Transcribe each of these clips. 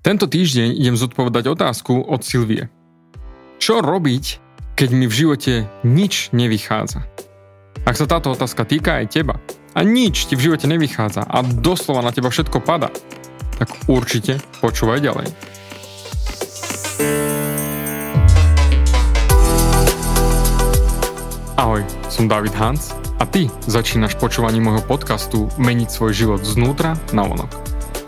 Tento týždeň idem zodpovedať otázku od Silvie. Čo robiť, keď mi v živote nič nevychádza? Ak sa táto otázka týka aj teba a nič ti v živote nevychádza a doslova na teba všetko pada, tak určite počúvaj ďalej. Ahoj, som David Hans a ty začínaš počúvanie môjho podcastu Meniť svoj život znútra na vonok.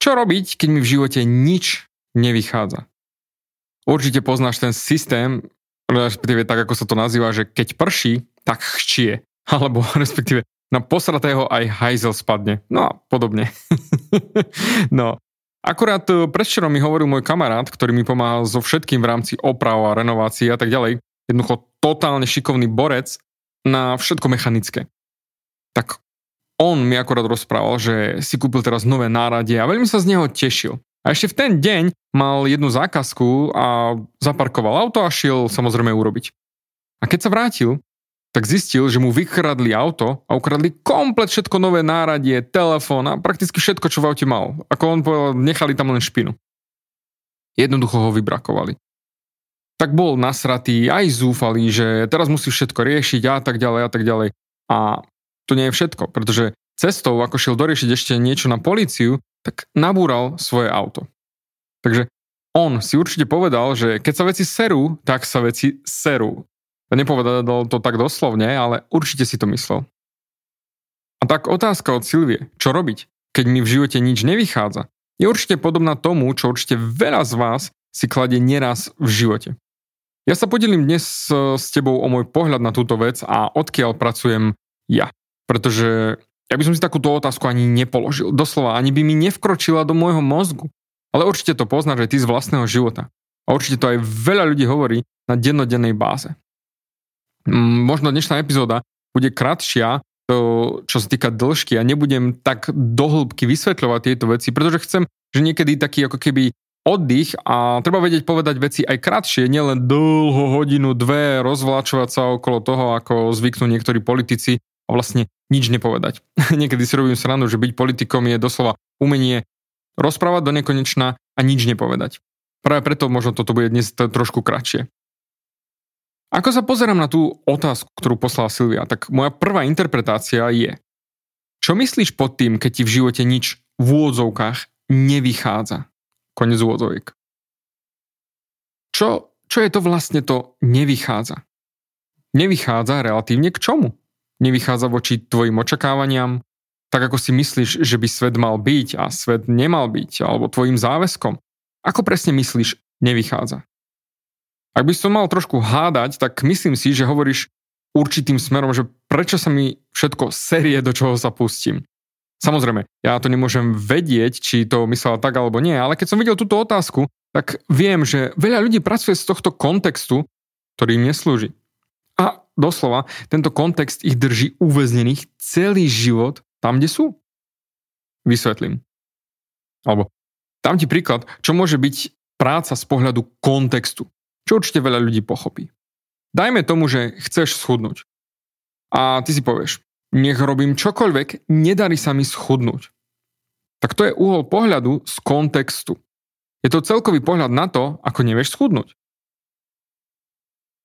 Čo robiť, keď mi v živote nič nevychádza? Určite poznáš ten systém, respektíve tak, ako sa to nazýva, že keď prší, tak chčie. Alebo respektíve na posratého aj hajzel spadne. No a podobne. no, Akurát eh, predvčerom mi hovoril môj kamarát, ktorý mi pomáhal so všetkým v rámci oprav a renovácií a tak ďalej. Jednoducho totálne šikovný borec na všetko mechanické. Tak on mi akorát rozprával, že si kúpil teraz nové náradie a veľmi sa z neho tešil. A ešte v ten deň mal jednu zákazku a zaparkoval auto a šiel samozrejme urobiť. A keď sa vrátil, tak zistil, že mu vykradli auto a ukradli komplet všetko nové náradie, telefón a prakticky všetko, čo v aute mal. Ako on povedal, nechali tam len špinu. Jednoducho ho vybrakovali. Tak bol nasratý, aj zúfalý, že teraz musí všetko riešiť a tak ďalej a tak ďalej. A to nie je všetko, pretože cestou, ako šiel doriešiť ešte niečo na políciu, tak nabúral svoje auto. Takže on si určite povedal, že keď sa veci serú, tak sa veci serú. Nepovedal to tak doslovne, ale určite si to myslel. A tak otázka od Silvie, čo robiť, keď mi v živote nič nevychádza, je určite podobná tomu, čo určite veľa z vás si kladie neraz v živote. Ja sa podelím dnes s tebou o môj pohľad na túto vec a odkiaľ pracujem ja. Pretože ja by som si takúto otázku ani nepoložil. Doslova, ani by mi nevkročila do môjho mozgu. Ale určite to poznáš aj ty z vlastného života. A určite to aj veľa ľudí hovorí na dennodennej báze. Možno dnešná epizóda bude kratšia, to, čo sa týka dĺžky a nebudem tak dohlbky vysvetľovať tieto veci, pretože chcem, že niekedy taký ako keby oddych a treba vedieť povedať veci aj kratšie, nielen dlho hodinu, dve, rozvláčovať sa okolo toho, ako zvyknú niektorí politici a vlastne nič nepovedať. Niekedy si robím srandu, že byť politikom je doslova umenie rozprávať do nekonečna a nič nepovedať. Práve preto možno toto bude dnes trošku kratšie. Ako sa pozerám na tú otázku, ktorú poslala Silvia, tak moja prvá interpretácia je, čo myslíš pod tým, keď ti v živote nič v úvodzovkách nevychádza? Konec úvodzoviek. Čo, čo je to vlastne to nevychádza? Nevychádza relatívne k čomu? Nevychádza voči tvojim očakávaniam, tak ako si myslíš, že by svet mal byť a svet nemal byť, alebo tvojim záväzkom. Ako presne myslíš, nevychádza? Ak by som mal trošku hádať, tak myslím si, že hovoríš určitým smerom, že prečo sa mi všetko serie, do čoho sa pustím. Samozrejme, ja to nemôžem vedieť, či to myslela tak alebo nie, ale keď som videl túto otázku, tak viem, že veľa ľudí pracuje z tohto kontextu, ktorý im neslúži. Doslova, tento kontext ich drží uväznených celý život tam, kde sú. Vysvetlím. Alebo dám ti príklad, čo môže byť práca z pohľadu kontextu, čo určite veľa ľudí pochopí. Dajme tomu, že chceš schudnúť. A ty si povieš, nech robím čokoľvek, nedarí sa mi schudnúť. Tak to je uhol pohľadu z kontextu. Je to celkový pohľad na to, ako nevieš schudnúť.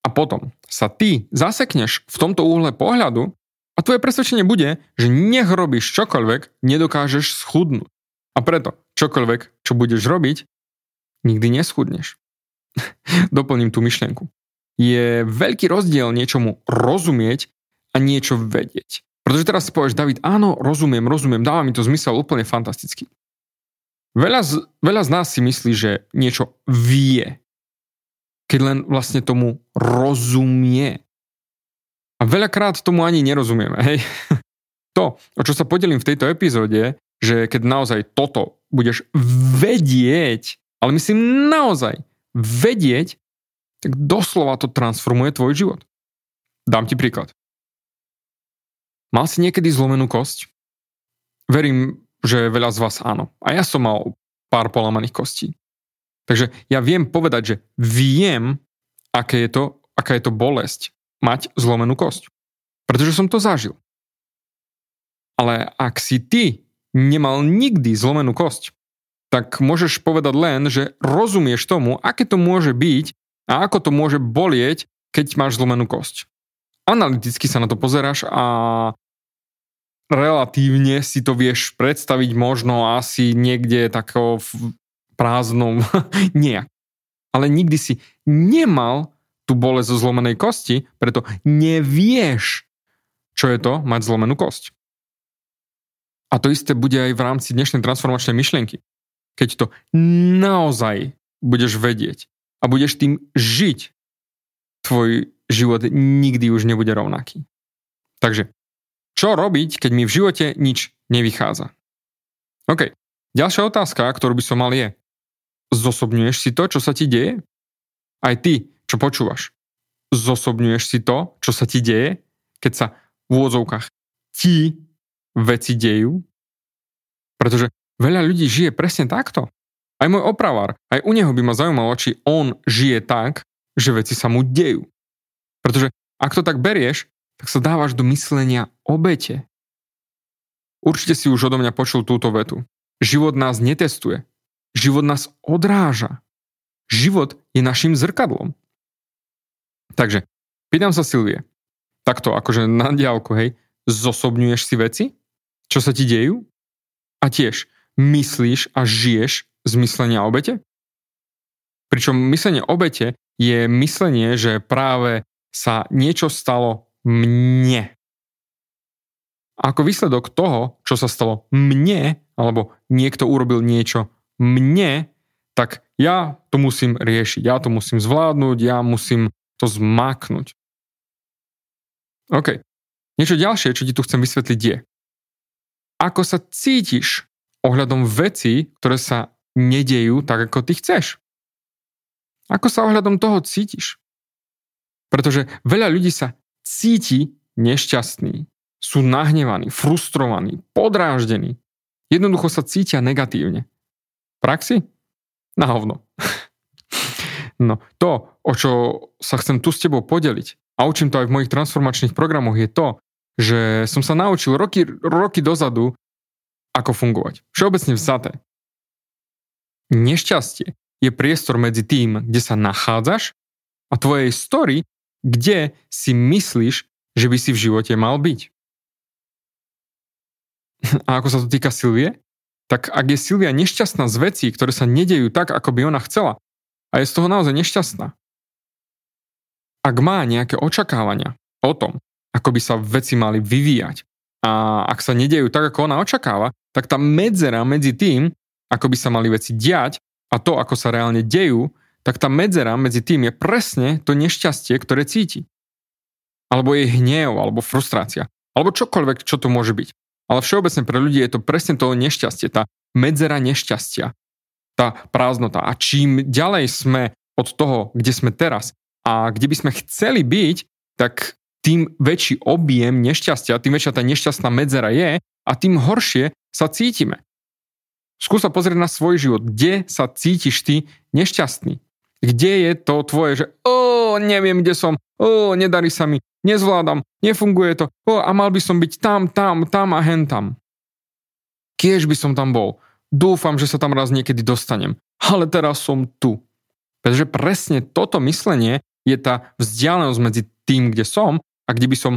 A potom sa ty zasekneš v tomto úhle pohľadu a tvoje presvedčenie bude, že nech robíš čokoľvek, nedokážeš schudnúť. A preto čokoľvek, čo budeš robiť, nikdy neschudneš. Doplním tú myšlienku. Je veľký rozdiel niečomu rozumieť a niečo vedieť. Pretože teraz si povieš, David, áno, rozumiem, rozumiem, dáva mi to zmysel úplne fantasticky. Veľa z, veľa z nás si myslí, že niečo vie, keď len vlastne tomu rozumie. A veľakrát tomu ani nerozumieme. Hej? To, o čo sa podelím v tejto epizóde, že keď naozaj toto budeš vedieť, ale myslím naozaj vedieť, tak doslova to transformuje tvoj život. Dám ti príklad. Mal si niekedy zlomenú kosť? Verím, že veľa z vás áno. A ja som mal pár polamaných kostí. Takže ja viem povedať, že viem, aké je to, aká je to bolesť mať zlomenú kosť. Pretože som to zažil. Ale ak si ty nemal nikdy zlomenú kosť, tak môžeš povedať len, že rozumieš tomu, aké to môže byť a ako to môže bolieť, keď máš zlomenú kosť. Analyticky sa na to pozeráš a relatívne si to vieš predstaviť možno asi niekde tako prázdnom nejak. Ale nikdy si nemal tú bolesť zo zlomenej kosti, preto nevieš, čo je to mať zlomenú kosť. A to isté bude aj v rámci dnešnej transformačnej myšlienky. Keď to naozaj budeš vedieť a budeš tým žiť, tvoj život nikdy už nebude rovnaký. Takže čo robiť, keď mi v živote nič nevychádza? OK. Ďalšia otázka, ktorú by som mal je. Zosobňuješ si to, čo sa ti deje? Aj ty, čo počúvaš. Zosobňuješ si to, čo sa ti deje, keď sa v úvodzovkách ti veci dejú? Pretože veľa ľudí žije presne takto. Aj môj opravár, aj u neho by ma zaujímalo, či on žije tak, že veci sa mu dejú. Pretože ak to tak berieš, tak sa dávaš do myslenia obete. Určite si už odo mňa počul túto vetu. Život nás netestuje. Život nás odráža. Život je našim zrkadlom. Takže, pýtam sa Silvie, takto akože na diálku, hej, zosobňuješ si veci, čo sa ti dejú? A tiež, myslíš a žiješ z myslenia obete? Pričom myslenie obete je myslenie, že práve sa niečo stalo mne. Ako výsledok toho, čo sa stalo mne, alebo niekto urobil niečo mne, tak ja to musím riešiť, ja to musím zvládnuť, ja musím to zmáknuť. OK. Niečo ďalšie, čo ti tu chcem vysvetliť je, ako sa cítiš ohľadom vecí, ktoré sa nedejú tak, ako ty chceš. Ako sa ohľadom toho cítiš? Pretože veľa ľudí sa cíti nešťastný, sú nahnevaní, frustrovaní, podráždení. Jednoducho sa cítia negatívne. Praxi? Na hovno. no, to, o čo sa chcem tu s tebou podeliť, a učím to aj v mojich transformačných programoch, je to, že som sa naučil roky, roky dozadu, ako fungovať. Všeobecne vzaté. Nešťastie je priestor medzi tým, kde sa nachádzaš a tvojej story, kde si myslíš, že by si v živote mal byť. A ako sa to týka Silvie, tak ak je Silvia nešťastná z vecí, ktoré sa nedejú tak, ako by ona chcela, a je z toho naozaj nešťastná, ak má nejaké očakávania o tom, ako by sa veci mali vyvíjať, a ak sa nedejú tak, ako ona očakáva, tak tá medzera medzi tým, ako by sa mali veci diať a to, ako sa reálne dejú, tak tá medzera medzi tým je presne to nešťastie, ktoré cíti. Alebo je hnev, alebo frustrácia, alebo čokoľvek, čo to môže byť. Ale všeobecne pre ľudí je to presne to nešťastie, tá medzera nešťastia, tá prázdnota. A čím ďalej sme od toho, kde sme teraz a kde by sme chceli byť, tak tým väčší objem nešťastia, tým väčšia tá nešťastná medzera je a tým horšie sa cítime. Skús sa pozrieť na svoj život. Kde sa cítiš ty nešťastný? Kde je to tvoje, že o, neviem, kde som, o, nedarí sa mi, nezvládam, nefunguje to, o, a mal by som byť tam, tam, tam a hen tam. Kiež by som tam bol. Dúfam, že sa tam raz niekedy dostanem. Ale teraz som tu. Pretože presne toto myslenie je tá vzdialenosť medzi tým, kde som a kde by som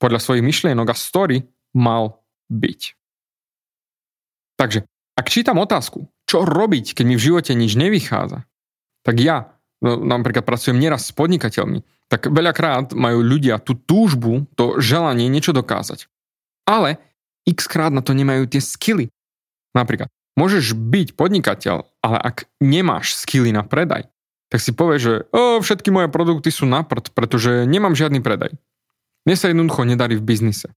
podľa svojich myšlienok a story mal byť. Takže, ak čítam otázku, čo robiť, keď mi v živote nič nevychádza? Tak ja napríklad pracujem neraz s podnikateľmi, tak veľakrát majú ľudia tú túžbu, to želanie niečo dokázať. Ale x krát na to nemajú tie skily. Napríklad, môžeš byť podnikateľ, ale ak nemáš skily na predaj, tak si povieš, že o, všetky moje produkty sú na prd, pretože nemám žiadny predaj. Mne sa jednoducho nedarí v biznise.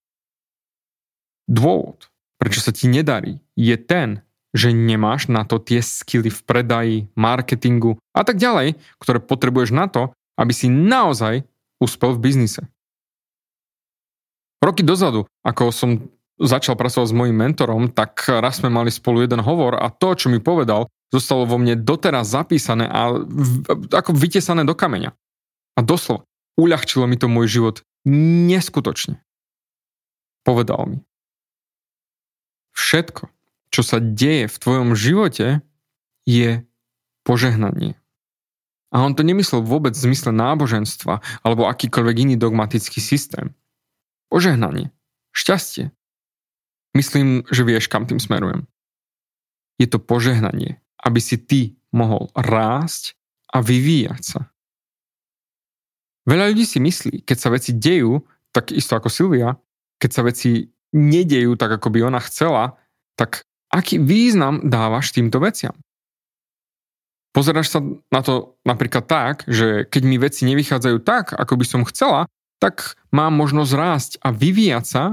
Dôvod, prečo sa ti nedarí, je ten, že nemáš na to tie skily v predaji, marketingu a tak ďalej, ktoré potrebuješ na to, aby si naozaj uspel v biznise. Roky dozadu, ako som začal pracovať s mojim mentorom, tak raz sme mali spolu jeden hovor a to, čo mi povedal, zostalo vo mne doteraz zapísané a v, ako vytesané do kameňa. A doslova, uľahčilo mi to môj život neskutočne. Povedal mi. Všetko, čo sa deje v tvojom živote, je požehnanie. A on to nemyslel vôbec v zmysle náboženstva alebo akýkoľvek iný dogmatický systém. Požehnanie. Šťastie. Myslím, že vieš, kam tým smerujem. Je to požehnanie, aby si ty mohol rásť a vyvíjať sa. Veľa ľudí si myslí, keď sa veci dejú, tak isto ako Silvia, keď sa veci nedejú tak, ako by ona chcela, tak aký význam dávaš týmto veciam. Pozeráš sa na to napríklad tak, že keď mi veci nevychádzajú tak, ako by som chcela, tak mám možnosť rásť a vyvíjať sa,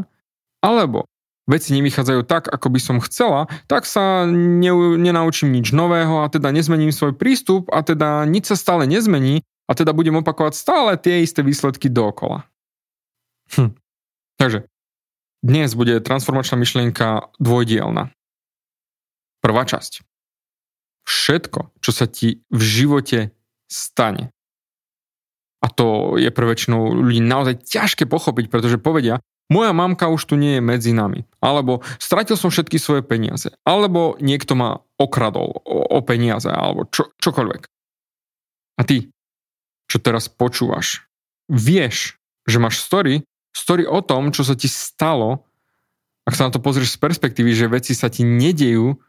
alebo veci nevychádzajú tak, ako by som chcela, tak sa ne, nenaučím nič nového a teda nezmením svoj prístup a teda nič sa stále nezmení a teda budem opakovať stále tie isté výsledky dookola. Hm. Takže dnes bude transformačná myšlienka dvojdielna. Prvá časť. Všetko, čo sa ti v živote stane. A to je pre väčšinu ľudí naozaj ťažké pochopiť, pretože povedia, moja mamka už tu nie je medzi nami. Alebo stratil som všetky svoje peniaze. Alebo niekto ma okradol o, o peniaze. Alebo čo, čokoľvek. A ty, čo teraz počúvaš, vieš, že máš story, story o tom, čo sa ti stalo, ak sa na to pozrieš z perspektívy, že veci sa ti nedejú,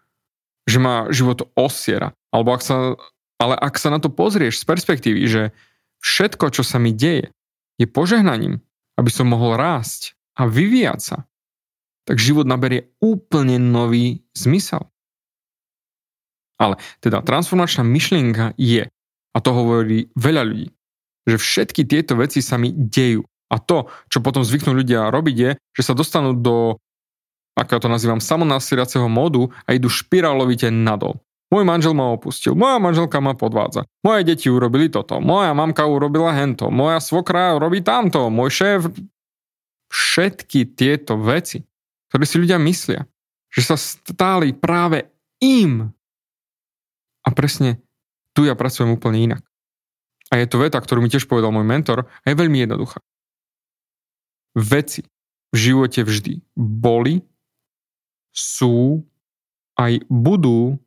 že ma život osiera. Alebo ak sa, ale ak sa na to pozrieš z perspektívy, že všetko, čo sa mi deje, je požehnaním, aby som mohol rásť a vyvíjať sa, tak život naberie úplne nový zmysel. Ale teda transformačná myšlienka je, a to hovorí veľa ľudí, že všetky tieto veci sa mi dejú. A to, čo potom zvyknú ľudia robiť, je, že sa dostanú do ako ja to nazývam, samonásiliaceho módu a idú špirálovite nadol. Môj manžel ma opustil, moja manželka ma podvádza, moje deti urobili toto, moja mamka urobila hento, moja svokra robí tamto, môj šéf... Všetky tieto veci, ktoré si ľudia myslia, že sa stáli práve im. A presne tu ja pracujem úplne inak. A je to veta, ktorú mi tiež povedal môj mentor a je veľmi jednoduchá. Veci v živote vždy boli sú aj budú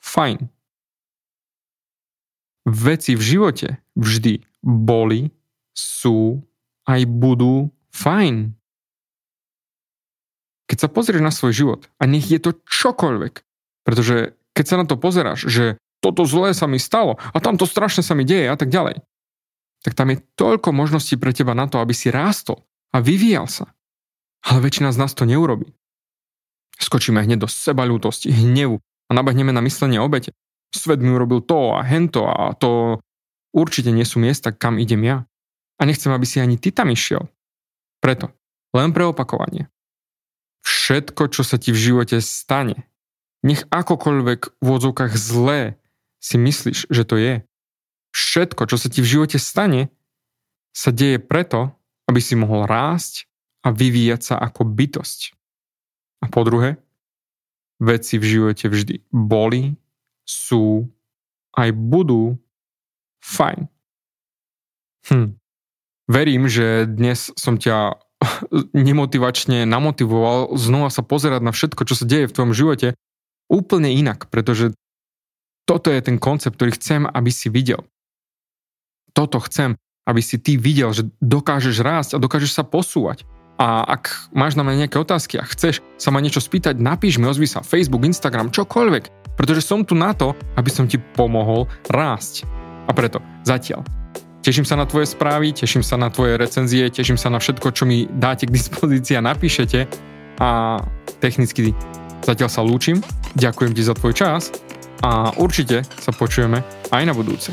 fajn. Veci v živote vždy boli, sú aj budú fajn. Keď sa pozrieš na svoj život a nech je to čokoľvek, pretože keď sa na to pozeráš, že toto zlé sa mi stalo a tamto strašne sa mi deje a tak ďalej, tak tam je toľko možností pre teba na to, aby si rástol a vyvíjal sa. Ale väčšina z nás to neurobi. Skočíme hneď do sebalútosti, hnevu a nabehneme na myslenie obete. Svet mi urobil to a hento a to určite nie sú miesta, kam idem ja. A nechcem, aby si ani ty tam išiel. Preto, len pre opakovanie. Všetko, čo sa ti v živote stane, nech akokoľvek v odzvukách zlé si myslíš, že to je, všetko, čo sa ti v živote stane, sa deje preto, aby si mohol rásť a vyvíjať sa ako bytosť. A po druhé, veci v živote vždy boli, sú, aj budú fajn. Hm. Verím, že dnes som ťa nemotivačne namotivoval znova sa pozerať na všetko, čo sa deje v tvojom živote úplne inak, pretože toto je ten koncept, ktorý chcem, aby si videl. Toto chcem, aby si ty videl, že dokážeš rásť a dokážeš sa posúvať. A ak máš na mňa nejaké otázky a chceš sa ma niečo spýtať, napíš mi, ozvi sa, Facebook, Instagram, čokoľvek. Pretože som tu na to, aby som ti pomohol rásť. A preto, zatiaľ. Teším sa na tvoje správy, teším sa na tvoje recenzie, teším sa na všetko, čo mi dáte k dispozícii a napíšete. A technicky zatiaľ sa lúčim, ďakujem ti za tvoj čas a určite sa počujeme aj na budúce.